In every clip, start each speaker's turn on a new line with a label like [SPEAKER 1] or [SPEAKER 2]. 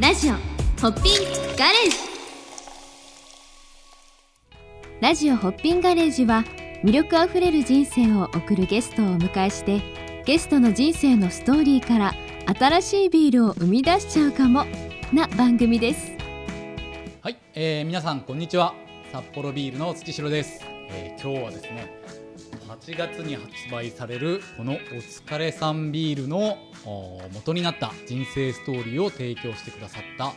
[SPEAKER 1] ラジオホッピンガレージラジオホッピンガレージは魅力あふれる人生を送るゲストをお迎えしてゲストの人生のストーリーから新しいビールを生み出しちゃうかもな番組です。
[SPEAKER 2] はい、えー、皆さんこんにちは。札幌ビールの土城です、えー、今日はですね8月に発売されるこのお疲れさんビールのお元になった人生ストーリーを提供してくださった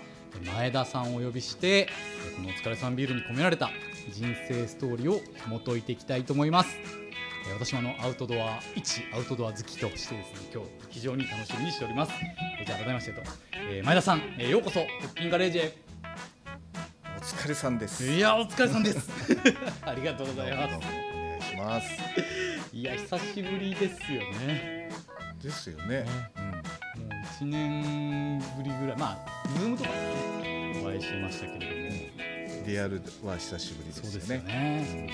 [SPEAKER 2] 前田さんをお呼びしてえーこのお疲れさんビールに込められた人生ストーリーを紐解いていきたいと思います。えー私もあのアウトドア一アウトドア好きとしてですね今日非常に楽しみにしております。えーじゃあ改めましてと、えー前田さん、えーようこそホッピンガレージへ。
[SPEAKER 3] お疲れさんです。
[SPEAKER 2] いやお疲れさんです。ありがとうございます
[SPEAKER 3] します。
[SPEAKER 2] いや久しぶりですよね。
[SPEAKER 3] ですよね。
[SPEAKER 2] もう1年ぶりぐらいまあ Zoomとかでねお会いしましたけれども、
[SPEAKER 3] うん、リアルは久しぶりですよ
[SPEAKER 2] そうですよ
[SPEAKER 3] ね。
[SPEAKER 2] うですよね。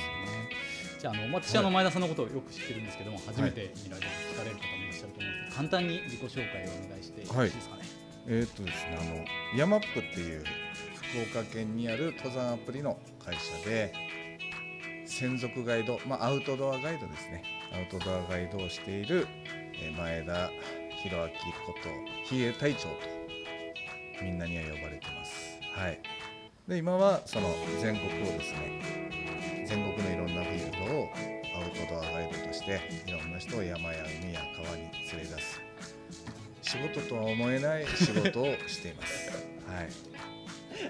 [SPEAKER 2] じゃああの私あの前田さんのことをよく知ってるんですけども初めて見られる聞かれる方もいらっしゃると思うんですけど簡単に自己紹介をお願いしてよろしいですかね、
[SPEAKER 3] えーっとですね、あの YAMAP っていう福岡県にある登山アプリの会社で専属ガイド、まあアウトドアガイドですね。アウトドアガイドをしているえ前田博明こと比叡隊長とみんなには呼ばれてます。はい。で今はその全国をですね、全国のいろんなフィールドをアウトドアガイドとしていろんな人を山や海や川に連れ出す仕事とは思えない仕事をしています。はい。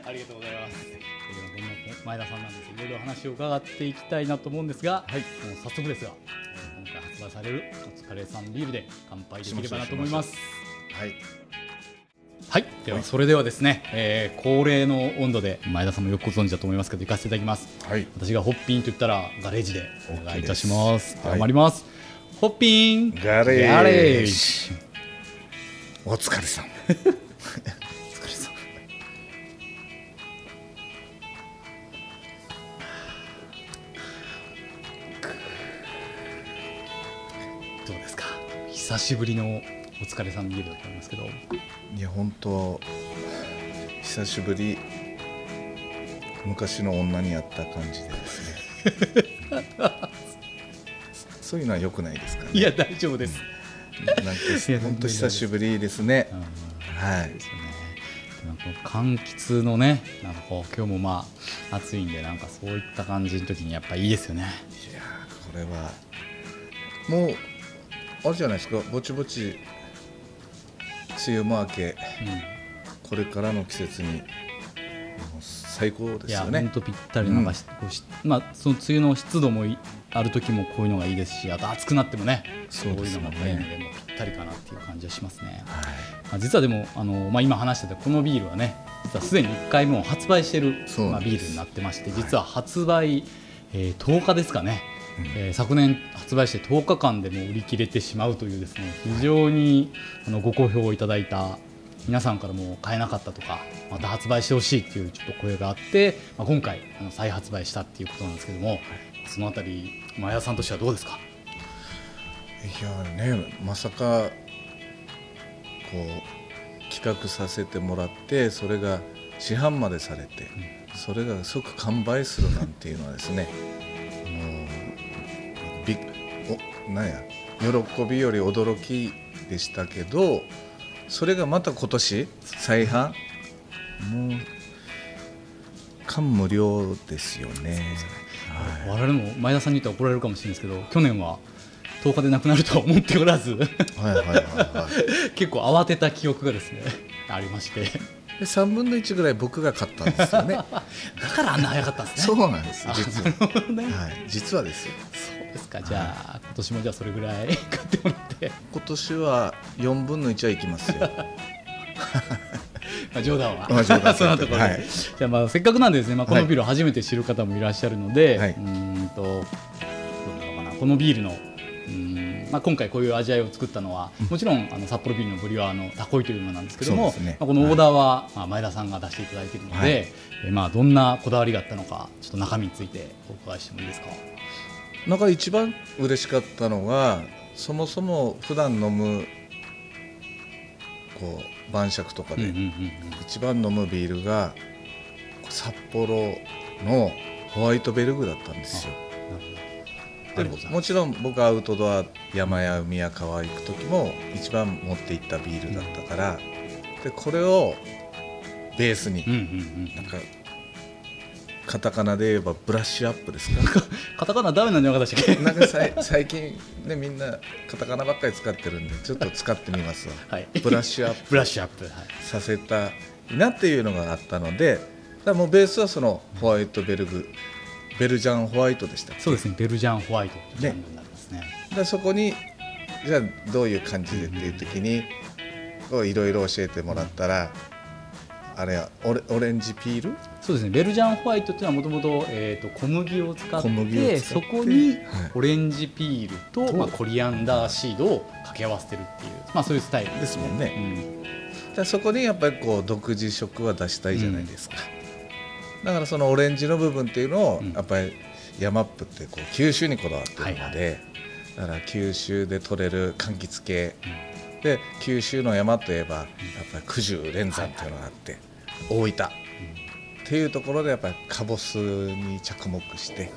[SPEAKER 2] ありがとうございます。ではこの前田さんなんですけどいろいろ話を伺っていきたいなと思うんですが、はい、もう早速ですが、えー今回発売されるお疲れさんビールで乾杯できればなと思います。
[SPEAKER 3] はい。
[SPEAKER 2] はい、ではそれではですね、えー恒例の温度で前田さんもよくご存知だと思いますけど行かせていただきます。
[SPEAKER 3] はい。
[SPEAKER 2] 私がホッピンと言ったらガレージでお願いいたします。頑張ります。ホッピン
[SPEAKER 3] ガレージ
[SPEAKER 2] ガレージ
[SPEAKER 3] お疲れさん。
[SPEAKER 2] 久しぶりのお疲れさんビールだと思いますけど。
[SPEAKER 3] いや本当久しぶり。昔の女に会った感じでですね。そういうのは良くないですかね。
[SPEAKER 2] いや大丈夫です、
[SPEAKER 3] なん
[SPEAKER 2] いや
[SPEAKER 3] か本当久しぶりですね。
[SPEAKER 2] うん
[SPEAKER 3] はい。
[SPEAKER 2] なんか柑橘のねなんかこう今日もまあ暑いんでなんかそういった感じの時にやっぱいいですよね。
[SPEAKER 3] いやーこれはもうあれじゃないですか。ぼちぼち梅雨も明けこれからの季節に最高です
[SPEAKER 2] いや
[SPEAKER 3] よね
[SPEAKER 2] 本当ぴったりなうしまあその梅雨の湿度もいある時もこういうのがいいですしあと暑くなってもね
[SPEAKER 3] そう
[SPEAKER 2] いうのがいいのでもうぴったりかなっていう感じはしますね、
[SPEAKER 3] はい。
[SPEAKER 2] まあ、実はでもあの、まあ、今話してたこのビールはね実はすでに1回もう発売してる、まあ、ビールになってまして実は発売、えー10日ですかね、えー昨年発売して10日間でもう売り切れてしまうというですね非常にあのご好評をいただいた皆さんからも買えなかったとかまた発売してほしいっていうちょっと声があって、まあ、今回あの再発売したっていうことなんですけども、そのあたり前田さんとしてはどうですか？
[SPEAKER 3] いやねまさかこう企画させてもらってそれが市販までされて、それが即完売するなんていうのはですねおなんや。喜びより驚きでしたけどそれがまた今年再販？もう感無量ですよね。はい。
[SPEAKER 2] 我々も前田さんに言ったら怒られるかもしれないですけど去年は10日でなくなるとは思っておらず。
[SPEAKER 3] はいはいはいはい。
[SPEAKER 2] 結構慌てた記憶がですねありまして。
[SPEAKER 3] で3分の1ぐらい僕が買ったんですよね。
[SPEAKER 2] だからあんな早かったんですね。
[SPEAKER 3] そうなんです
[SPEAKER 2] あ
[SPEAKER 3] 実は、
[SPEAKER 2] ね、
[SPEAKER 3] はい、実はですよ
[SPEAKER 2] ですか？じゃあ今年もじゃあそれぐらい買ってもらって、
[SPEAKER 3] 今年は4分の1はいきますよ。
[SPEAKER 2] まあ、冗談は、
[SPEAKER 3] まあ冗談。
[SPEAKER 2] そんなところで、
[SPEAKER 3] はい。
[SPEAKER 2] じゃあまあせっかくなんでですね、まあ、このビールを初めて知る方もいらっしゃるので、
[SPEAKER 3] はい。う
[SPEAKER 2] ーんとどうなのかな？このビールのうーんまあ、今回こういう味わいを作ったのは、もちろんあの札幌ビールのブリュワーのタコイというのなんですけども、
[SPEAKER 3] ね。
[SPEAKER 2] まあ、このオーダーは、まあ、前田さんが出していただいているので、
[SPEAKER 3] はい。
[SPEAKER 2] えーまあ、どんなこだわりがあったのかちょっと中身についてお伺いしてもいいですか？
[SPEAKER 3] なんか一番嬉しかったのがそもそも普段飲むこう晩酌とかで一番飲むビールが札幌のホワイトベルグだったんですよ。もちろん僕はアウトドア山や海や川行く時も一番持って行ったビールだったから、でこれをベースになんかカタカナで言えばブラッシュアップですか？
[SPEAKER 2] カタカナダメなんじゃなかったっけ？
[SPEAKER 3] なんかさい最近ねみんなカタカナばっかり使ってるんでちょっと使ってみますわ。
[SPEAKER 2] はい。
[SPEAKER 3] ブラッシュアップ。
[SPEAKER 2] ブラッシュアップはい。
[SPEAKER 3] させたいなっていうのがあったのでだもうベースはそのホワイトベルグベルジャンホワイトでした
[SPEAKER 2] そうですね。ベルジャンホワイトというになりますね。
[SPEAKER 3] でそこにじゃあどういう感じでっていう時にいろいろ教えてもらったらあれはオレオレンジピール？
[SPEAKER 2] そうですね。ベルジャンホワイトっていうのはもともと小麦を使って
[SPEAKER 3] 使って。
[SPEAKER 2] そこに
[SPEAKER 3] はい。
[SPEAKER 2] オレンジピールと、
[SPEAKER 3] と
[SPEAKER 2] まあ、コリアンダーシードを掛け合わせてるっていう、まあ、そういうスタイル。
[SPEAKER 3] ですもんね。
[SPEAKER 2] うん。
[SPEAKER 3] だからそこにやっぱりこう独自色は出したいじゃないですか、だからそのオレンジの部分っていうのを
[SPEAKER 2] うん。
[SPEAKER 3] やっぱりヤマップってこう九州にこだわってるので、
[SPEAKER 2] はいは
[SPEAKER 3] だから九州で取れる柑橘系、で九州の山といえばやっぱり九十連山っていうのがあって、大分。っていうところでやっぱりカボスに着目して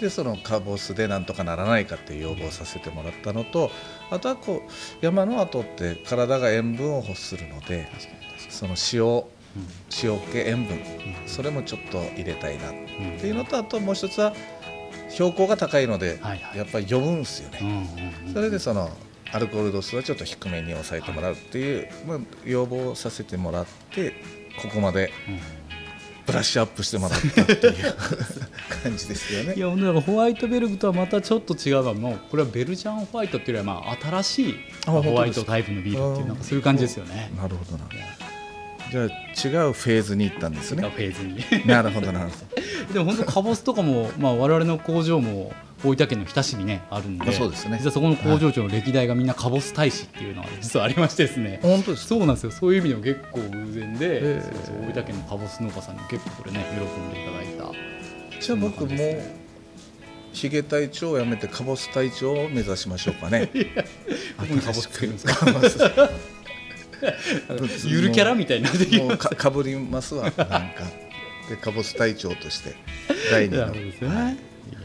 [SPEAKER 3] でそのカボスでなんとかならないかっていう要望をさせてもらったのとあとはこう山の後って体が塩分を欲するのでその塩
[SPEAKER 2] に
[SPEAKER 3] 塩気塩分
[SPEAKER 2] うん
[SPEAKER 3] それもちょっと入れたいなっ
[SPEAKER 2] うん
[SPEAKER 3] ていうのとあともう一つは標高が高いのでやっぱり酔うんですよ
[SPEAKER 2] うん
[SPEAKER 3] ねそれでそのアルコール度数はちょっと低めに抑えてもらうっていうまあ要望をさせてもらってここまで
[SPEAKER 2] うん
[SPEAKER 3] ブラッシュアップしてもらったっていう感じですよね
[SPEAKER 2] い。やなんかホワイトベルグとはまたちょっと違うのはもうこれはベルジャンホワイトっていうよりはまあ新しい
[SPEAKER 3] あ
[SPEAKER 2] ホワイトタイプのビールっていうなんかそういう感じですよね。
[SPEAKER 3] なるほどな。じゃあ違うフェーズに行ったんですね。
[SPEAKER 2] フェーズに
[SPEAKER 3] なるほどなるほど。
[SPEAKER 2] でも本当カボスとかもまあ我々の工場も大分県の日田市にねあるんで
[SPEAKER 3] あそうですね。
[SPEAKER 2] 実はそこの工場長の歴代がみんなカボス大使っていうのが実はありましてですね。
[SPEAKER 3] 本当ですか？
[SPEAKER 2] そうなんですよ。そういう意味でも結構偶然で、
[SPEAKER 3] ええ。
[SPEAKER 2] そう大分県のカボス農家さんに結構これね喜んでいただいた。
[SPEAKER 3] じゃあ僕もヒゲ隊長をやめてカボス隊長を目指しましょうかね。
[SPEAKER 2] ここにカボスつけるんですか？ゆるキャラみたいになって
[SPEAKER 3] かかぶりますわ。なんか。でカボス隊長として第二の
[SPEAKER 2] ね。
[SPEAKER 3] はい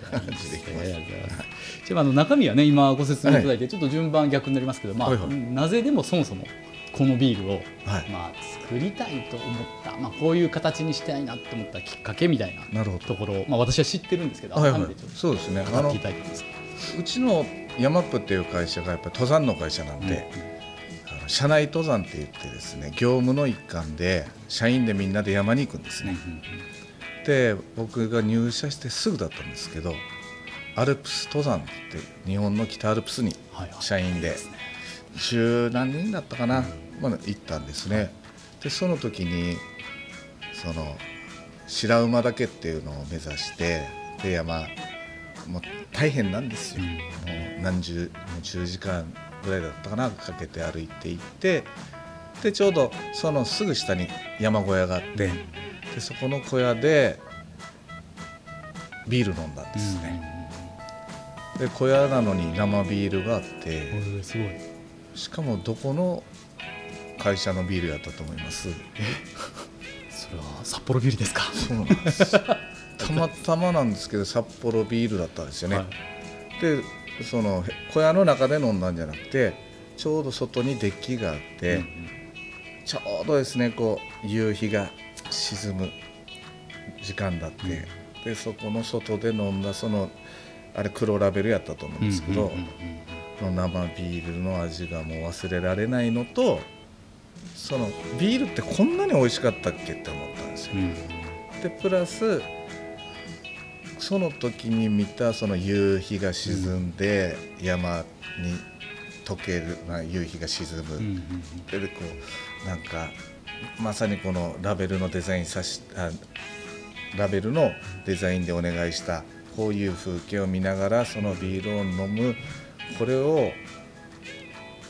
[SPEAKER 2] いやいいでいますじゃああの中身はね今ご説明いただいてちょっと順番逆になりますけど、まあ、
[SPEAKER 3] はいはい。
[SPEAKER 2] なぜでもそもそもこのビールを、
[SPEAKER 3] はい。
[SPEAKER 2] まあ、作りたいと思った、まあ、こういう形にしたいなと思ったきっかけみたいな
[SPEAKER 3] なるほど。
[SPEAKER 2] ところを、まあ、私は知ってるんですけど、
[SPEAKER 3] はいはい。
[SPEAKER 2] 改めてちょっ
[SPEAKER 3] そうですね。あの。うちのヤマップっていう会社がやっぱり登山の会社なんで、あの社内登山って言ってですね業務の一環で社員でみんなで山に行くんですね、で僕が入社してすぐだったんですけどアルプス登山って日本の北アルプスに社員で十何人だったかな、まあ、行ったんですね。でその時にその白馬岳っていうのを目指してで山もう大変なんですよ、
[SPEAKER 2] うん。
[SPEAKER 3] もう何十もう10時間ぐらいだったかなかけて歩いて行ってでちょうどそのすぐ下に山小屋があってでそこの小屋でビール飲んだんですね、で小屋なのに生ビールがあって、しかもどこの会社のビールやったと思います？
[SPEAKER 2] それは札幌ビールですか？
[SPEAKER 3] そうなんです。たまたまなんですけど札幌ビールだったんですよね、
[SPEAKER 2] はい。
[SPEAKER 3] でそのへ小屋の中で飲んだんじゃなくてちょうど外にデッキがあって、
[SPEAKER 2] うん
[SPEAKER 3] ちょうどですねこう夕日が沈む時間だって、でそこの外で飲んだそのあれ黒ラベルやったと思うんですけど、の生ビールの味がもう忘れられないのとそのビールってこんなに美味しかったっけって思ったんですよ。
[SPEAKER 2] うんうん。
[SPEAKER 3] でプラスその時に見たその夕日が沈んで山に溶ける、まあ、夕日が沈む、
[SPEAKER 2] うんうん。
[SPEAKER 3] でこうなんかまさにこのラベルのデザインさしあラベルのデザインでお願いしたこういう風景を見ながらそのビールを飲む。これを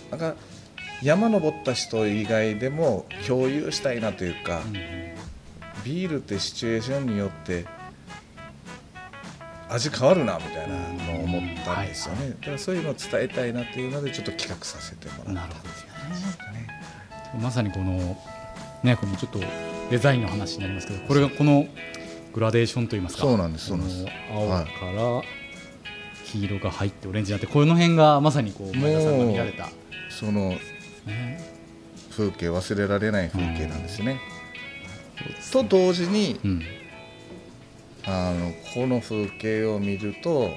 [SPEAKER 3] なんか山登った人以外でも共有したいなというか、ビールってシチュエーションによって味変わるなみたいなのを思ったんですよね、だからそういうのを伝えたいなっていうのでちょっと企画させてもらった
[SPEAKER 2] なるほど。ですまさにこのねこのちょっとデザインの話になりますけどこれがこのグラデーションといいますか
[SPEAKER 3] そうなんです
[SPEAKER 2] 青から黄色が入ってオレンジになってこの辺がまさにこう前田さんが見られた、
[SPEAKER 3] その
[SPEAKER 2] ね。
[SPEAKER 3] 風景忘れられない風景なんですよね。と同時に
[SPEAKER 2] うん、
[SPEAKER 3] あのこの風景を見ると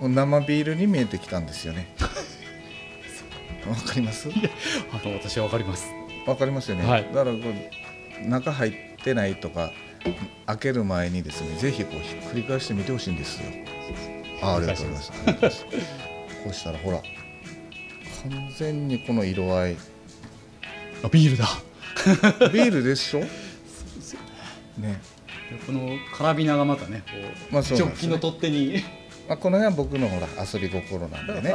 [SPEAKER 3] 生ビールに見えてきたんですよね。わかります？
[SPEAKER 2] あの私はわかります。
[SPEAKER 3] わかりますよね。
[SPEAKER 2] はい。
[SPEAKER 3] だからこう中入ってないとか開ける前にですねぜひこうひっくり返してみてほしいんですよ。あありがとうございます。こうしたらほら完全にこの色合い。
[SPEAKER 2] あビールだ。
[SPEAKER 3] ビールでしょ？ね。
[SPEAKER 2] このカラビナがまたねこう、
[SPEAKER 3] まあ
[SPEAKER 2] ジョッキの取っ手に。
[SPEAKER 3] まあ、この辺は僕のほら遊び心なんでね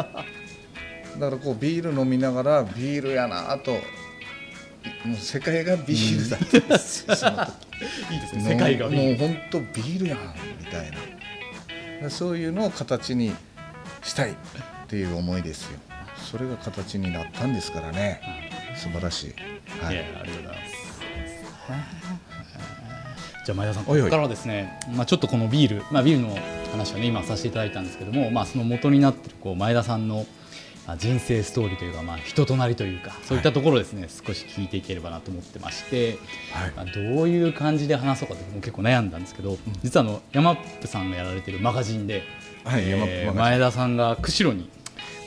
[SPEAKER 3] だからこうビール飲みながらビールやなともう世界がビールだったんですよ、
[SPEAKER 2] いいですね世界がビール。
[SPEAKER 3] もう本当ビールやんみたいな。そういうのを形にしたいっていう思いですよ。それが形になったんですからね。素晴らしい、はい。い
[SPEAKER 2] やありがとうございます。じゃあ前田さん、ここからはですね、まあ、ちょっとこのビール、まあ、ビールの話をね、今させていただいたんですけども、まあ、その元になっているこう前田さんのまあ人生ストーリーというか、まあ、人となりというか、そういったところをですね、少し聞いていければなと思ってまして、
[SPEAKER 3] はい。
[SPEAKER 2] まあ、どういう感じで話そうかって僕も結構悩んだんですけど、実はあの山っぷさんがやられてるマガジンで、
[SPEAKER 3] はい
[SPEAKER 2] えー前田さんが釧路に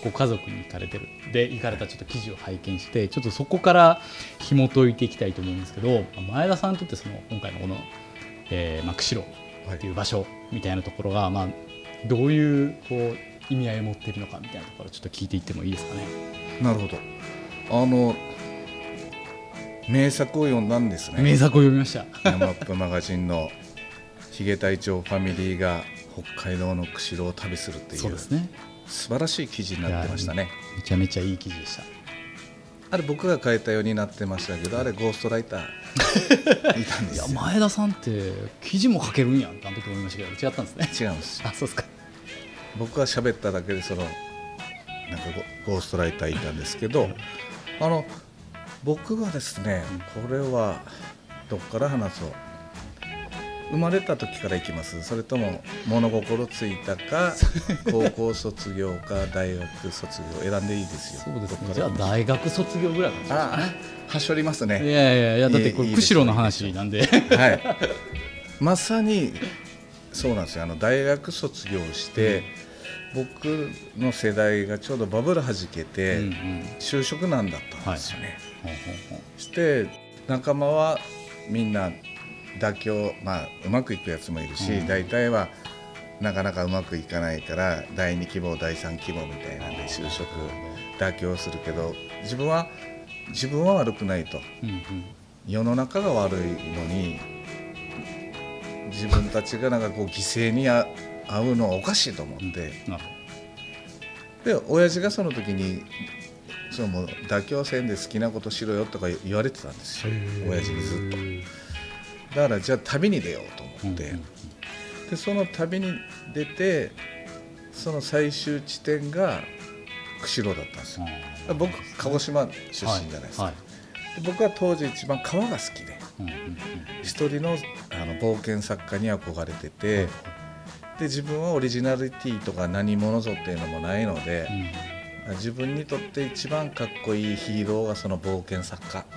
[SPEAKER 2] ご家族に行かれてる。で行かれたちょっと記事を拝見してちょっとそこから紐解いていきたいと思うんですけど前田さんにとってその今回のこの、えーまあ、釧路っていう場所みたいなところが、まあ、どういうこう意味合いを持っているのかみたいなところをちょっと聞いていってもいいですかね。
[SPEAKER 3] なるほどあの名作を読んだんですね
[SPEAKER 2] 名作を読みました。
[SPEAKER 3] ヤマップマガジンのヒゲ隊長ファミリーが北海道の釧路を旅するっていう
[SPEAKER 2] そうですね
[SPEAKER 3] 素晴らしい記事になってましたね
[SPEAKER 2] めちゃめちゃいい記事でした。
[SPEAKER 3] あれ僕が書いたようになってましたけどあれゴーストライター いたんですよ
[SPEAKER 2] 前田さんって記事も書けるんやんってあの時思いましたけど違ったんですね。
[SPEAKER 3] 違うんです
[SPEAKER 2] あそうですか。
[SPEAKER 3] 僕が喋っただけでそのなんかゴゴーストライターいたんですけどあの僕はですねこれはどっから話そう。生まれた時からいきます。それとも物心ついたか 高校卒業か大学卒業選んでいいですよ。
[SPEAKER 2] そうですね。じゃあ大学卒業ぐらいか
[SPEAKER 3] ああはしょります
[SPEAKER 2] い
[SPEAKER 3] ね
[SPEAKER 2] やいやいやだってこれ釧路の話なんで。
[SPEAKER 3] はい。まさにそうなんですよ。あの大学卒業して、僕の世代がちょうどバブルはじけて、就職難だったんですよね、
[SPEAKER 2] ほうほうほ
[SPEAKER 3] して仲間はみんな妥協まあうまくいくやつもいるし、
[SPEAKER 2] うん。
[SPEAKER 3] 大体はなかなかうまくいかないから第2希望第3希望みたいなんで就職妥協するけど自分は自分は悪くないと。世の中が悪いのに自分たちがなんかこう犠牲にあ遭うのはおかしいと思って、で親父がその時にその妥協せんで好きなことしろよとか言われてたんですよ。親父にずっと。だからじゃあ旅に出ようと思って、でその旅に出てその最終地点が釧路だったんですよ。
[SPEAKER 2] と
[SPEAKER 3] 僕鹿児島出身じゃないですか、僕は当時一番川が好きで。一人のあの冒険作家に憧れててで自分はオリジナリティとか何者ぞっていうのもないので
[SPEAKER 2] うん。
[SPEAKER 3] 自分にとって一番かっこいいヒーローがその冒険作家。
[SPEAKER 2] はい。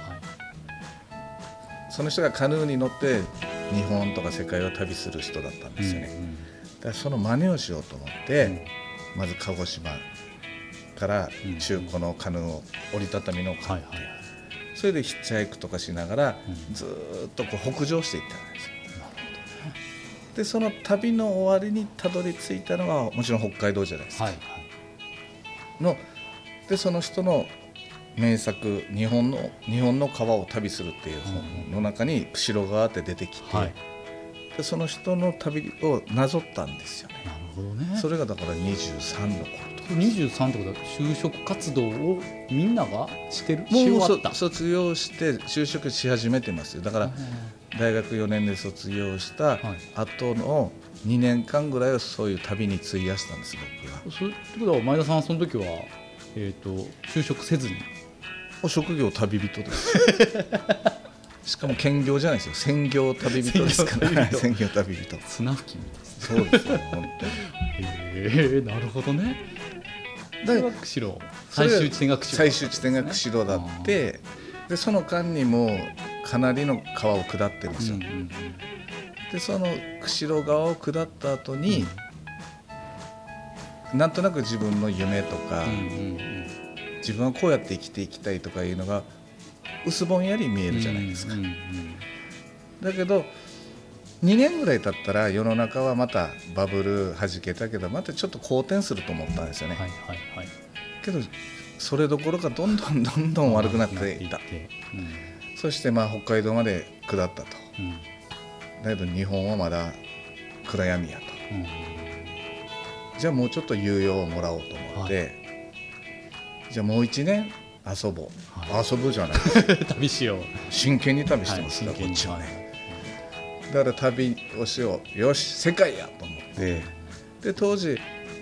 [SPEAKER 3] その人がカヌーに乗って日本とか世界を旅する人だったんですよね、だからその真似をしようと思って、まず鹿児島から
[SPEAKER 2] うん
[SPEAKER 3] 中古のカヌーを折りたたみの
[SPEAKER 2] はい
[SPEAKER 3] 買って、それでヒッチハイクとかしながら、
[SPEAKER 2] うん。
[SPEAKER 3] ずーっとこう北上していったんですよでその旅の終わりにたどり着いたのがもちろん北海道じゃないですか、
[SPEAKER 2] はいはい。
[SPEAKER 3] のでその人の名作日本の「日本の川を旅する」っていう本の中に釧路川って出てきて、
[SPEAKER 2] はい。
[SPEAKER 3] でその人の旅をなぞったんですよね。
[SPEAKER 2] なるほどね。
[SPEAKER 3] それがだから23の頃
[SPEAKER 2] 23ってことは就職活動をみんながしてる？し
[SPEAKER 3] もう卒業して就職し始めてますよ。だから大学4年で卒業した後の2年間ぐらいはそういう旅に費やしたんです僕が
[SPEAKER 2] それってことは前田さんはその時は、えー、と就職せずに？
[SPEAKER 3] お職業旅人です。しかも兼業じゃないですよ。専業旅人ですから。
[SPEAKER 2] 専
[SPEAKER 3] 専業旅人。
[SPEAKER 2] 綱付近みたいです
[SPEAKER 3] そうですよ本当に。
[SPEAKER 2] へえなるほどねそれが釧路
[SPEAKER 3] それが
[SPEAKER 2] 最終地点が釧路
[SPEAKER 3] 最終地点が釧路だってでその間にもうかなりの川を下ってるんですよ、
[SPEAKER 2] うんうん
[SPEAKER 3] でその釧路川を下った後に、なんとなく自分の夢とか、
[SPEAKER 2] うんうんうん。
[SPEAKER 3] 自分はこうやって生きていきたいとかいうのが薄ぼんやり見えるじゃないですか、
[SPEAKER 2] うんうんうん。
[SPEAKER 3] だけど2年ぐらい経ったら世の中はまたバブルはじけたけどまたちょっと好転すると思ったんですよね、
[SPEAKER 2] はいはいはい。
[SPEAKER 3] けどそれどころかどんどん どんどん悪くなっていった。
[SPEAKER 2] うん。
[SPEAKER 3] そしてまあ北海道まで下ったと。
[SPEAKER 2] うん。
[SPEAKER 3] だけど日本はまだ暗闇やと。
[SPEAKER 2] うん。
[SPEAKER 3] じゃあもうちょっと猶予をもらおうと思って、じゃあもう1年遊ぼう、
[SPEAKER 2] は
[SPEAKER 3] 遊ぶじゃない
[SPEAKER 2] 旅しよう。
[SPEAKER 3] 真剣に旅してます。から、
[SPEAKER 2] はい
[SPEAKER 3] こっちはねだから旅をしよう。よし世界やと思って。で当時、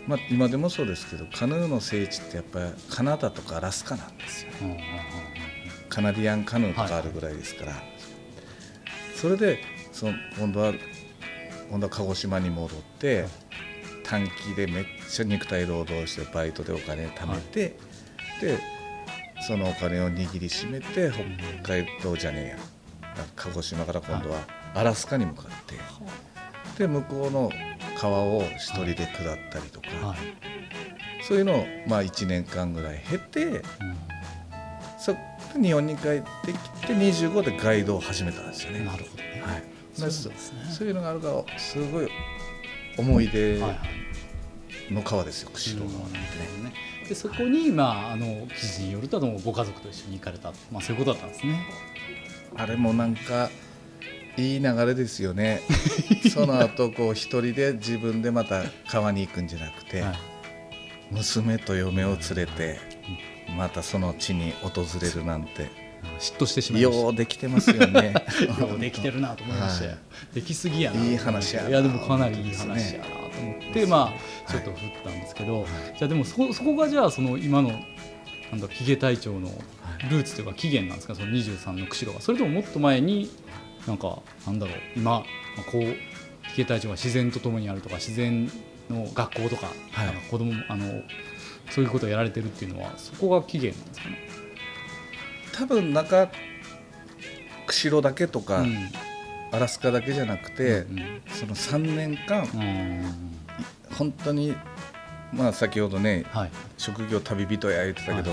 [SPEAKER 3] まあ、今でもそうですけどカヌーの聖地ってやっぱりカナダとかアラスカなんですよ。
[SPEAKER 2] うんうんうん
[SPEAKER 3] カナディアンカヌーとかあるぐらいですから、それでその今度は今度は鹿児島に戻って短期でめっちゃ肉体労働してバイトでお金貯めて、でそのお金を握りしめて北海道じゃねえや。鹿児島から今度はアラスカに向かってで向こうの川を一人で下ったりとか、
[SPEAKER 2] はい。
[SPEAKER 3] そういうのをまあ1年間ぐらい経て
[SPEAKER 2] うん。
[SPEAKER 3] そ日本に帰ってきて25でガイドを始めたんですよね。
[SPEAKER 2] なるほどね。
[SPEAKER 3] はい、
[SPEAKER 2] そう
[SPEAKER 3] そ
[SPEAKER 2] ですね。
[SPEAKER 3] そういうのがあるからすごい思い出の川ですよ釧路川なんてね。
[SPEAKER 2] ね。でそこに、まあ、あの記事によるとご家族と一緒に行かれた、まあ、そういうことだったんですね。
[SPEAKER 3] あれもなんかいい流れですよね。その後こう一人で自分でまた川に行くんじゃなくて、
[SPEAKER 2] はい。
[SPEAKER 3] 娘と嫁を連れてまたその地に訪れるなんて
[SPEAKER 2] 嫉妬してしまいました。
[SPEAKER 3] ようできてますよね。
[SPEAKER 2] ようできてるなと思いましたよ、
[SPEAKER 3] はい。
[SPEAKER 2] できすぎやない
[SPEAKER 3] い話やない
[SPEAKER 2] やでもかなりいい話やなと思って、まあちょっと振ったんですけど、じゃあでもそそこがじゃあその今のなんだヒゲ隊長のルーツというか起源なんですか？その23の釧路がそれとももっと前になんかなんだろう今、まあ、こうヒゲ隊長が自然とともにあるとか自然の学校とか,、
[SPEAKER 3] はい。
[SPEAKER 2] なんか子供あのそういうことをやられてるっていうのはそこが起源なんですかね？
[SPEAKER 3] 多分中釧路だけとか、
[SPEAKER 2] うん。
[SPEAKER 3] アラスカだけじゃなくて、
[SPEAKER 2] うん
[SPEAKER 3] その3年間
[SPEAKER 2] うん
[SPEAKER 3] 本当にまあ先ほどね
[SPEAKER 2] はい。
[SPEAKER 3] 職業旅人や言ってたけど、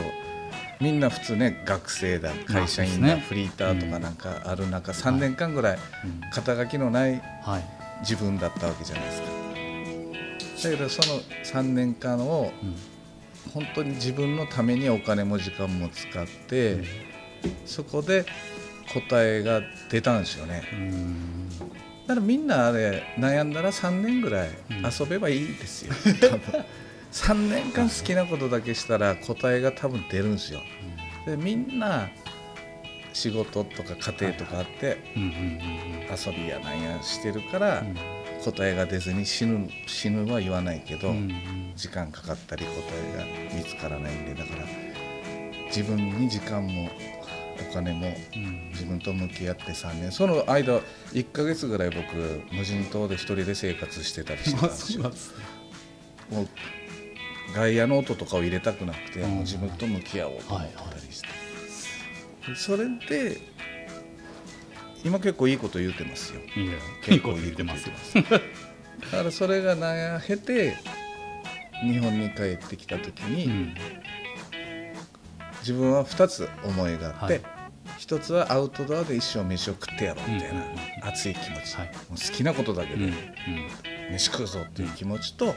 [SPEAKER 3] みんな普通ね学生だ会社員だ、フリーターとかなんかある中、3年間ぐらい
[SPEAKER 2] うん
[SPEAKER 3] 肩書きのない
[SPEAKER 2] はい。
[SPEAKER 3] 自分だったわけじゃないですか。だけどその3年間を
[SPEAKER 2] うん。
[SPEAKER 3] 本当に自分のためにお金も時間も使って、そこで答えが出たんですよね。
[SPEAKER 2] うん。
[SPEAKER 3] だからみんなあれ悩んだら3年ぐらい
[SPEAKER 2] うん
[SPEAKER 3] 遊べばいいですよ、多 分3年間好きなことだけしたら答えが多分出るんですよ。でみんな仕事とか家庭とかあって遊びやなんやしてるから
[SPEAKER 2] うん。
[SPEAKER 3] 答えが出ずに死ぬ死ぬは言わないけど、時間かかったり答えが見つからないんでだから自分に時間もお金も
[SPEAKER 2] うん。
[SPEAKER 3] 自分と向き合って3年その間1ヶ月ぐらい僕無人島で一人で生活してたりしてた
[SPEAKER 2] まあ
[SPEAKER 3] んですよ外野の音とかを入れたくなくて、
[SPEAKER 2] うん。
[SPEAKER 3] 自分と向き合おうと思ったりして、でそれで今結構いいこと言うてますよ。
[SPEAKER 2] いやいい
[SPEAKER 3] 結構
[SPEAKER 2] こと言ってます。よ
[SPEAKER 3] だからそれが何や経て日本に帰ってきた時に、
[SPEAKER 2] うん。
[SPEAKER 3] 自分は2つ思いがあって、
[SPEAKER 2] はい。
[SPEAKER 3] 一つはアウトドアで一生飯を食ってやろうみたいな
[SPEAKER 2] うん。
[SPEAKER 3] 熱い気持ち、
[SPEAKER 2] はい。
[SPEAKER 3] もう好きなことだけで飯食うぞっていう気持ちと、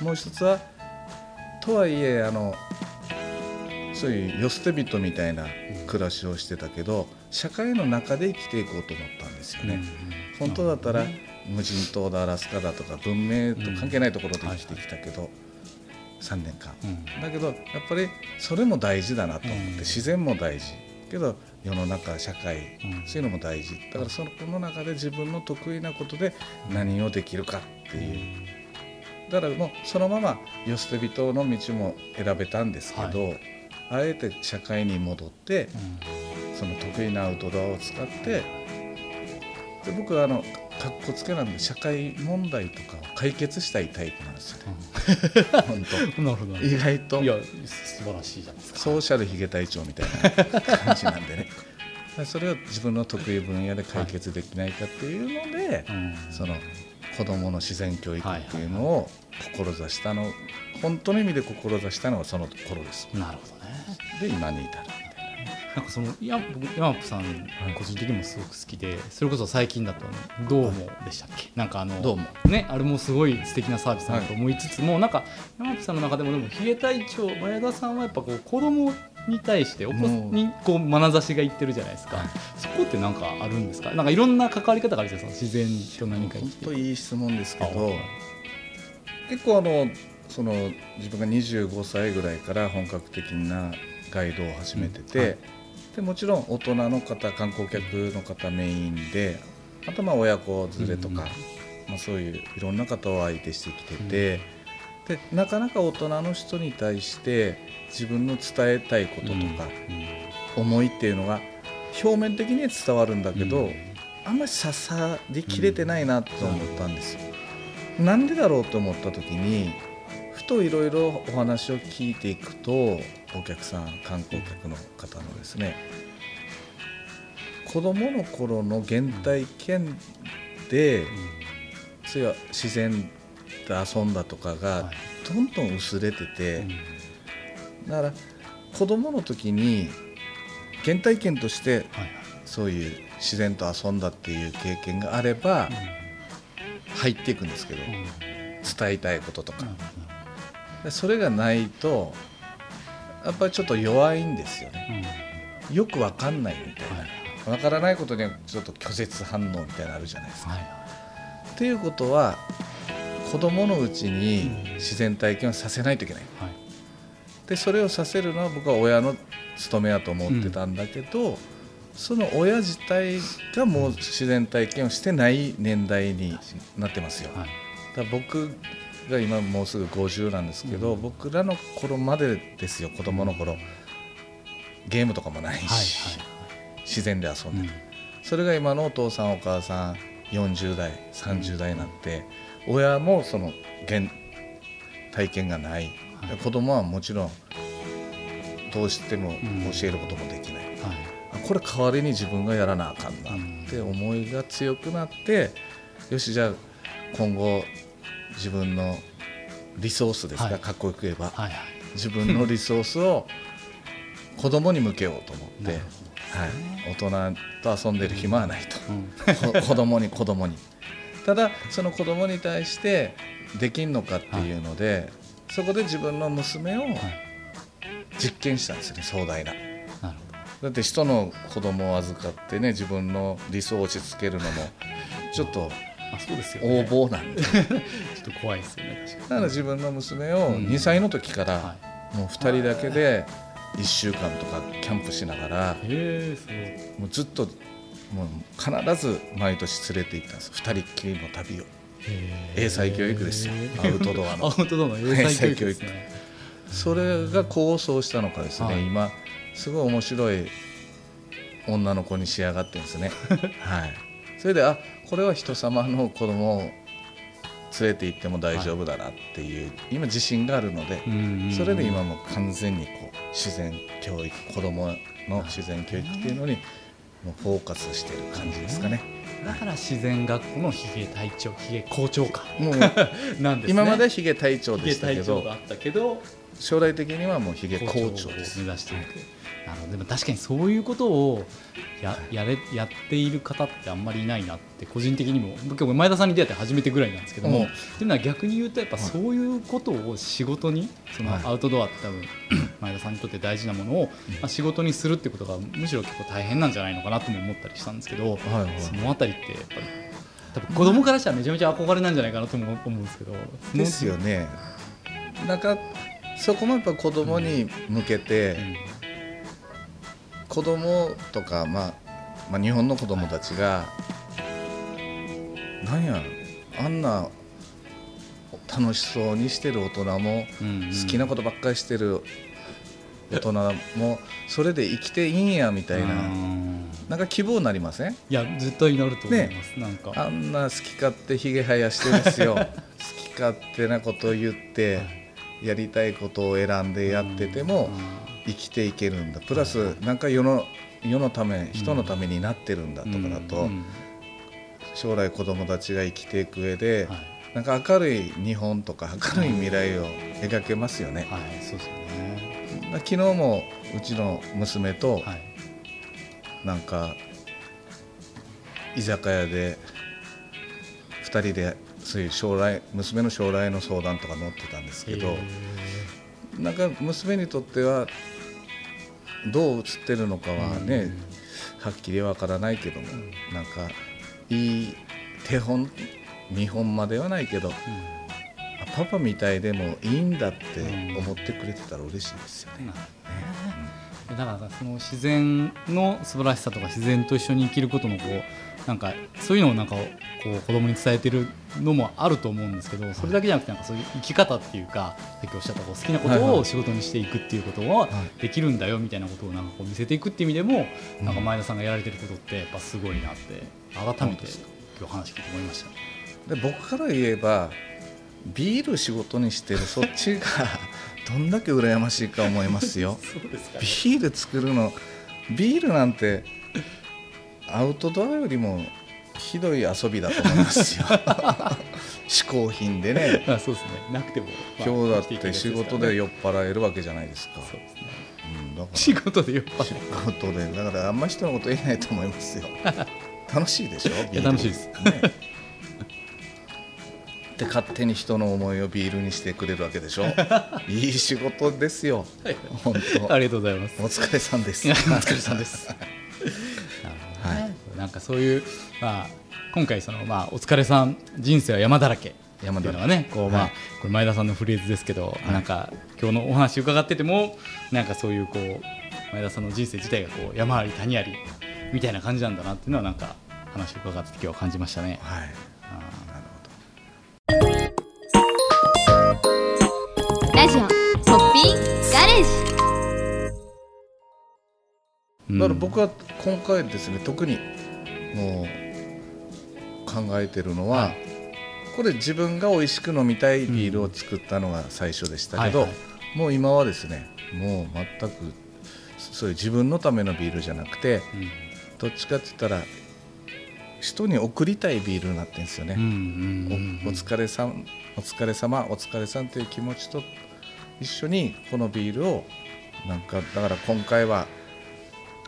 [SPEAKER 3] もう一つはとはいえあのそういう世捨て人みたいな暮らしをしてたけど社会の中で生きていこうと思ったんですよね。本当だったら無人島だアラスカだとか文明と関係ないところで生きてきたけど、3年間。
[SPEAKER 2] うん。
[SPEAKER 3] だけどやっぱりそれも大事だなと思って、
[SPEAKER 2] うん。
[SPEAKER 3] 自然も大事。けど世の中社会、
[SPEAKER 2] うん。
[SPEAKER 3] そういうのも大事。だからその中で自分の得意なことで何をできるかっていうだからもうそのまま世捨て人の道も選べたんですけど、あえて社会に戻ってその得意なアウトドアを使ってで僕はあのかっこつけなんで社会問題とかを解決したいタイプなんですよ。ね本
[SPEAKER 2] うん なるほど。
[SPEAKER 3] 当意外と。
[SPEAKER 2] いや素晴らしいじゃないですか。
[SPEAKER 3] ソーシャルヒゲ隊長みたいな感じなんでね。それを自分の得意分野で解決できないかっていうので、
[SPEAKER 2] うん。
[SPEAKER 3] その子どもの自然教育っていうのを志したの、本当の意味で志したのはその頃です。
[SPEAKER 2] なるほどね。
[SPEAKER 3] で今に至る
[SPEAKER 2] なんかそのいや僕山本さん個人的にもすごく好きでそれこそ最近だとどうもでしたっけ？なんかあの
[SPEAKER 3] どうも。
[SPEAKER 2] ねあれもすごい素敵なサービスだなと思いつつも、なんか山本さんの中でもでもヒゲ隊長前田さんはやっぱこう子供に対してお子にこう眼差しがいってるじゃないですか、そこってなんかあるんですか？なんかいろんな関わり方があるじゃないですか自然と何かに。
[SPEAKER 3] 本当いい質問ですけ
[SPEAKER 2] あ
[SPEAKER 3] ど結構あのその自分が25歳ぐらいから本格的なガイドを始めてて、
[SPEAKER 2] うんはい。
[SPEAKER 3] でもちろん大人の方観光客の方メインであとまあ親子連れとか、
[SPEAKER 2] うん
[SPEAKER 3] まあ、そういういろんな方を相手してきてて、でなかなか大人の人に対して自分の伝えたいこととか、思いっていうのが表面的には伝わるんだけど、
[SPEAKER 2] うん。
[SPEAKER 3] あんまり刺さりきれてないなと思ったんですよ。なんでだろうと思った時にふといろいろお話を聞いていくとお客さん観光客の方のですね子どもの頃の原体験でそういう自然で遊んだとかが
[SPEAKER 2] はい。
[SPEAKER 3] どんどん薄れてて、
[SPEAKER 2] うん。
[SPEAKER 3] だから子どもの時に原体験として
[SPEAKER 2] はい
[SPEAKER 3] そういう自然と遊んだっていう経験があれば入っていくんですけど伝えたいこととか。それがないとやっぱりちょっと弱いんですよね。
[SPEAKER 2] うん。
[SPEAKER 3] よくわかんないみたい
[SPEAKER 2] はい
[SPEAKER 3] なわからないことにはちょっと拒絶反応みたいなのあるじゃないですか。
[SPEAKER 2] はい。
[SPEAKER 3] っていうことは子供のうちに自然体験をさせないといけない。
[SPEAKER 2] はい。
[SPEAKER 3] でそれをさせるのは僕は親の務めやと思ってたんだけど、その親自体がもう自然体験をしてない年代になってますよ。
[SPEAKER 2] はい。
[SPEAKER 3] だ僕が今もうすぐ50なんですけど、
[SPEAKER 2] うん。
[SPEAKER 3] 僕らの頃までですよ子供の頃。ゲームとかもないし、
[SPEAKER 2] はい
[SPEAKER 3] 自然で遊んで、
[SPEAKER 2] はい
[SPEAKER 3] それが今のお父さんお母さん40代30代になって、親もその原体験がない、
[SPEAKER 2] はい。
[SPEAKER 3] 子供はもちろんどうしても
[SPEAKER 2] ん。
[SPEAKER 3] 教えることもできない、
[SPEAKER 2] はい。
[SPEAKER 3] あこれ代わりに自分がやらなあかんなって思いが強くなってよしじゃあ今後自分のリソースですか、
[SPEAKER 2] はい。
[SPEAKER 3] かっこよく言えば。
[SPEAKER 2] はいはい。
[SPEAKER 3] 自分のリソースを子供に向けようと思って、はい、大人と遊んでる暇はないと。
[SPEAKER 2] うん。
[SPEAKER 3] こ 子供に子供にただその子供に対してできんのかっていうので、そこで自分の娘を
[SPEAKER 2] はい。
[SPEAKER 3] 実験したんですよね壮大な。
[SPEAKER 2] なる
[SPEAKER 3] だって人の子供を預かってね自分の理想を押し付けるのも ちょっと
[SPEAKER 2] あそうですよね。
[SPEAKER 3] 横暴なんで。だ
[SPEAKER 2] ちょっと怖いですよね確か
[SPEAKER 3] から自分の娘を
[SPEAKER 2] うん。
[SPEAKER 3] 2歳の時か
[SPEAKER 2] に
[SPEAKER 3] ら
[SPEAKER 2] は
[SPEAKER 3] もう2人だけで1週間とかキャンプしながらもうずっともう必ず毎年連れて行ったんです2人っきりの旅を。
[SPEAKER 2] へ
[SPEAKER 3] 英才教育ですよ。アウトドアの。
[SPEAKER 2] アウトドアの英才教育ね。
[SPEAKER 3] それが構想したのかですね、
[SPEAKER 2] はい。
[SPEAKER 3] 今すごい面白い女の子に仕上がってるんですね。はい。それであこれは人様の子供を連れて行っても大丈夫だなっていう、今自信があるので、それで今もう完全にこう自然教育子供の自然教育っていうのにフォーカスしてる感じですかね。
[SPEAKER 2] だから自然学校のヒゲ隊長ヒゲ校長か
[SPEAKER 3] もう
[SPEAKER 2] なんですね
[SPEAKER 3] 今までヒゲ隊長でしたけど
[SPEAKER 2] たけど
[SPEAKER 3] 将来的にはもうヒゲ校
[SPEAKER 2] 校長を。目指していくなるほどでも確かにそういうことをややれやっている方ってあんまりいないなって個人的にも僕も前田さんに出会って初めてぐらいなんですけども、
[SPEAKER 3] うん。
[SPEAKER 2] っていうのは逆に言うとやっぱそういうことを仕事にその
[SPEAKER 3] はい。
[SPEAKER 2] アウトドアって多分 前田さんにとって大事なものを、まあ、仕事にするってことがむしろ結構大変なんじゃないのかなとも思ったりしたんですけど、
[SPEAKER 3] はいはい。
[SPEAKER 2] そのあたりってやっぱり多分子供からしたらめちゃめちゃ憧れなんじゃないかなとも思うんですけど
[SPEAKER 3] ですよね。なんかそこもやっぱ子供に向けて、子供とか、まあ、まあ日本の子供たちが、なんやあんな楽しそうにしてる大人も好きなことばっかりしてる大人もそれで生きていいんやみたいな。
[SPEAKER 2] うん。
[SPEAKER 3] なんか希望になりません？
[SPEAKER 2] いや絶対になると思います、なんか。
[SPEAKER 3] あんな好き勝手ひげ生やしてですよ。好き勝手なことを言ってやりたいことを選んでやってても生きていけるんだ。プラスなんか世の世のため人のためになってるんだとかだと
[SPEAKER 2] うん。
[SPEAKER 3] 将来子供たちが生きていく上で
[SPEAKER 2] はい。
[SPEAKER 3] なんか明るい日本とか明るい未来を描けますよね。
[SPEAKER 2] はい、そうですよね。
[SPEAKER 3] 昨日もうちの娘と
[SPEAKER 2] はい。
[SPEAKER 3] なんか居酒屋で2人でそういう将来娘の将来の相談とか載ってたんですけどなんか娘にとってはどう映ってるのかはねはっきりわからないけどもなんかいい手本見本まではないけどパパみたいでもいいんだって思ってくれてたら嬉しいですよね。
[SPEAKER 2] だからその自然の素晴らしさとか自然と一緒に生きることのこうなんかそういうのをなんかこう子供に伝えてるのもあると思うんですけどそれだけじゃなくてなんかそういう生き方っていうかさっきおっしゃったこう好きなことを仕事にしていくっていうことはできるんだよみたいなことをなんかこう見せていくっていう意味でもなんか前田さんがやられてることってやっぱすごいなって改めて今日話聞いて思いました。
[SPEAKER 3] で僕から言えばビール仕事にしてるそっちがどんだけ羨ましいか思いますよ。
[SPEAKER 2] そうですか。
[SPEAKER 3] ビール作るのビールなんてアウトドアよりもひどい遊びだと思いますよ。嗜好品でね。
[SPEAKER 2] あそうですね。なくても、まあ
[SPEAKER 3] 今日だっ
[SPEAKER 2] て
[SPEAKER 3] 仕事で酔っ払えるわけじじゃないですか、
[SPEAKER 2] そうですね。
[SPEAKER 3] うん、だから。
[SPEAKER 2] 仕事で酔っ払
[SPEAKER 3] 仕
[SPEAKER 2] う
[SPEAKER 3] 事で。だからあんまり人のこと言えないと思いますよ。楽しいでしょ？ビール。
[SPEAKER 2] 楽しいです。
[SPEAKER 3] ね。で勝手に人の思いをビールにしてくれるわけでしょ？いい仕事ですよ。本当。
[SPEAKER 2] ありがとうございます。
[SPEAKER 3] お疲れさんです。
[SPEAKER 2] お疲れさんです。なんかそういう、まあ、今回その、まあ、お疲れさん人生は山だらけ
[SPEAKER 3] 山だらけ
[SPEAKER 2] っていうのはねこう、まあ
[SPEAKER 3] はい。
[SPEAKER 2] これ前田さんのフレーズですけど、なんか今日のお話伺っててもなんかそういうこう前田さんの人生自体がこう山あり谷ありみたいな感じなんだなっていうのはなんか話を伺ってて今日は感じましたね。
[SPEAKER 3] はい。
[SPEAKER 2] あ
[SPEAKER 3] なる
[SPEAKER 1] ラジオホッピーガレージ。
[SPEAKER 2] ー
[SPEAKER 3] だから僕は今回ですね特にもう考えてるのは、
[SPEAKER 2] はい。
[SPEAKER 3] これ自分が美味しく飲みたいビールを作ったのが最初でしたけど、
[SPEAKER 2] はいはい。
[SPEAKER 3] もう今はですねもう全くそういう自分のためのビールじゃなくて
[SPEAKER 2] うん。
[SPEAKER 3] どっちかって言ったら人に送りたいビールになってるんですよね。
[SPEAKER 2] うんうん
[SPEAKER 3] おお疲れさんお疲れ様お疲れさんという気持ちと一緒にこのビールをなんかだから今回は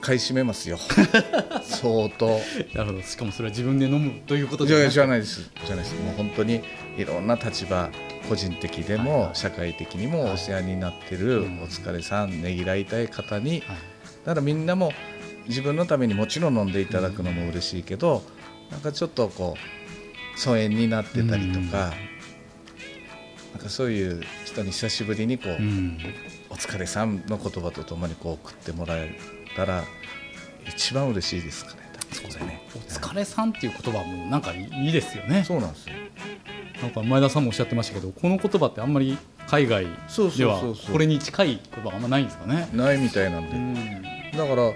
[SPEAKER 3] 買い占めますよ。相当。
[SPEAKER 2] なるほど。しかもそれは自分で飲むということ
[SPEAKER 3] じゃ
[SPEAKER 2] で
[SPEAKER 3] じゃないです。じゃないです。もう本当にいろんな立場個人的でも、社会的にもお世話になってる、
[SPEAKER 2] うん。
[SPEAKER 3] お疲れさんねぎらいたい方に
[SPEAKER 2] はい。
[SPEAKER 3] だからみんなも自分のためにもちろん飲んでいただくのも嬉しいけど、なんかちょっとこう疎遠になってたりとか、なんかそういう人に久しぶりにこう、
[SPEAKER 2] うん。
[SPEAKER 3] お疲れさんの言葉とともにこう送ってもらえたら一番嬉しいですかねそこでね。
[SPEAKER 2] お疲れさんっていう言葉もなんかいいですよね。
[SPEAKER 3] そうなんですよ。
[SPEAKER 2] なんか前田さんもおっしゃってましたけど、この言葉ってあんまり海外ではこれに近い言葉があんまないんですかね。
[SPEAKER 3] ないみたいなんで、
[SPEAKER 2] うん。
[SPEAKER 3] だからこ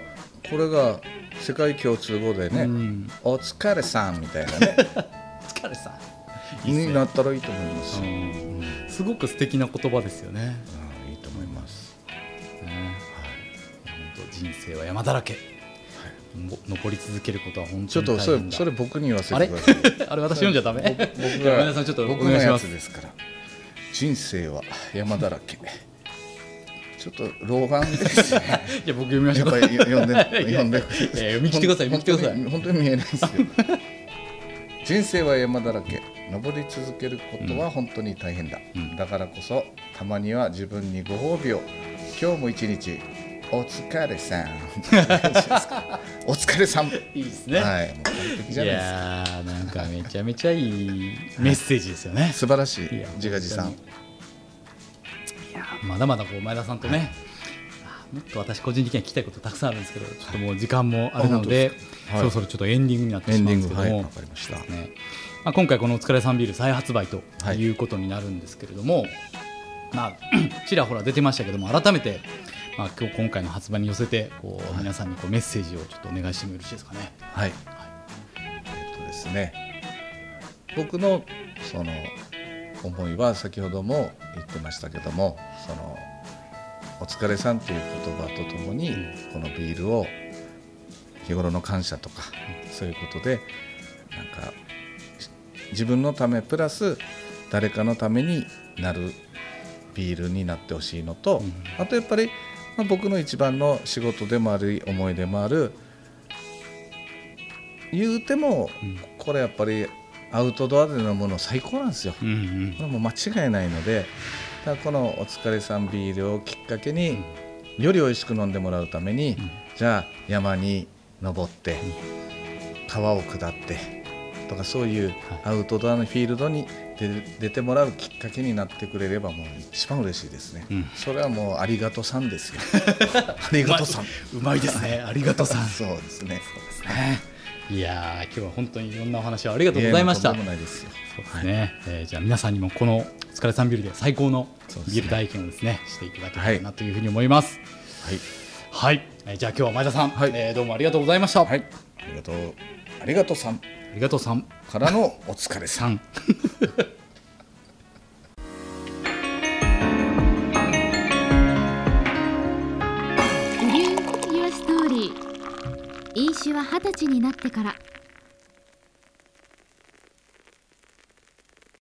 [SPEAKER 3] れが世界共通語でね、
[SPEAKER 2] うん。
[SPEAKER 3] お疲れさんみたいなね。
[SPEAKER 2] お疲れさん。
[SPEAKER 3] になったらいいと思います、うん
[SPEAKER 2] うん。すごく素敵な言葉ですよね。生は山だらけ。も登り続けることは本
[SPEAKER 3] ちょ
[SPEAKER 2] 当に大変だ。
[SPEAKER 3] っとそれそれ僕に言わせ
[SPEAKER 2] あれ
[SPEAKER 3] てください。
[SPEAKER 2] あれ？私読んじゃダメ？
[SPEAKER 3] 僕
[SPEAKER 2] じゃあ前田さんちょっとお願いします。
[SPEAKER 3] つですから。人生は山だらけ。ちょっと老眼ですね。
[SPEAKER 2] じゃあ僕読みましょう。
[SPEAKER 3] やっぱり読んで
[SPEAKER 2] いや
[SPEAKER 3] 読んで。
[SPEAKER 2] いや読み切ってください読み切ってください。
[SPEAKER 3] 本当に本当に見えないですよ。人生は山だらけ。登り続けることは本当に大変だ、
[SPEAKER 2] うん。
[SPEAKER 3] だからこそたまには自分にご褒美を。今日も一日お疲れさん。お疲れさん。
[SPEAKER 2] いいですね。
[SPEAKER 3] はい。
[SPEAKER 2] いやーなんかめちゃめちゃいいメッセージですよね。
[SPEAKER 3] 素晴らしい。自画自賛。
[SPEAKER 2] まだまだこう前田さんとね、あーもっと私個人的には聞きたいことたくさんあるんですけど、ちょっともう時間もあれなので、
[SPEAKER 3] はい。
[SPEAKER 2] そろそろちょっとエンディングになってしまうんですけども、
[SPEAKER 3] はい。わかりました。
[SPEAKER 2] ね。まあ、今回このお疲れさんビール再発売ということになるんですけれども、まあ ちらほら出てましたけども改めてまあ今日今回の発売に寄せてこう、
[SPEAKER 3] はい
[SPEAKER 2] 皆さんにこうメッセージをちょっとお願いしてもよろしいですかね。
[SPEAKER 3] はい。えっとですね、僕のその思いは先ほども言ってましたけども、そのお疲れさんという言葉とともに、
[SPEAKER 2] うん
[SPEAKER 3] このビールを日頃の感謝とか、そういうことでなんかし自分のためプラス誰かのためになるビールになってほしいのと、
[SPEAKER 2] うん
[SPEAKER 3] あとやっぱり、まあ、僕の一番の仕事でもある思いでもある。言うても
[SPEAKER 2] うん。
[SPEAKER 3] これやっぱりアウトドアで飲むの最高なんですよ。
[SPEAKER 2] うんうん。
[SPEAKER 3] これもう間違いないのでだこの「お疲れさんビール」をきっかけにより美味しく飲んでもらうために、
[SPEAKER 2] うん。
[SPEAKER 3] じゃあ山に登って、川を下ってとかそういうアウトドアのフィールドに出出てもらうきっかけになってくれればもう一番嬉しいですね。
[SPEAKER 2] うん
[SPEAKER 3] それはもうありがとさんですよ。ありがとさん。
[SPEAKER 2] うまいですね。ありがとうさん。
[SPEAKER 3] そうですね。
[SPEAKER 2] ねいやー今日は本当にいろんなお話をありがとうございました。そうですね、えーじゃあ皆さんにもこのお疲れさんビールで最高の
[SPEAKER 3] そうですね
[SPEAKER 2] ビール体験をですねしていただけたらなというふうに思います。
[SPEAKER 3] はい。
[SPEAKER 2] はい、えーじゃあ今日は前田さん、
[SPEAKER 3] はい
[SPEAKER 2] えーどうもありがとうございました。
[SPEAKER 3] はい。ありがとう。ありがとうさん
[SPEAKER 2] ありがとうさん
[SPEAKER 3] からのお疲れさん。
[SPEAKER 2] さん。
[SPEAKER 1] ブリュー・ユア・ストーリー飲酒は二十歳になってから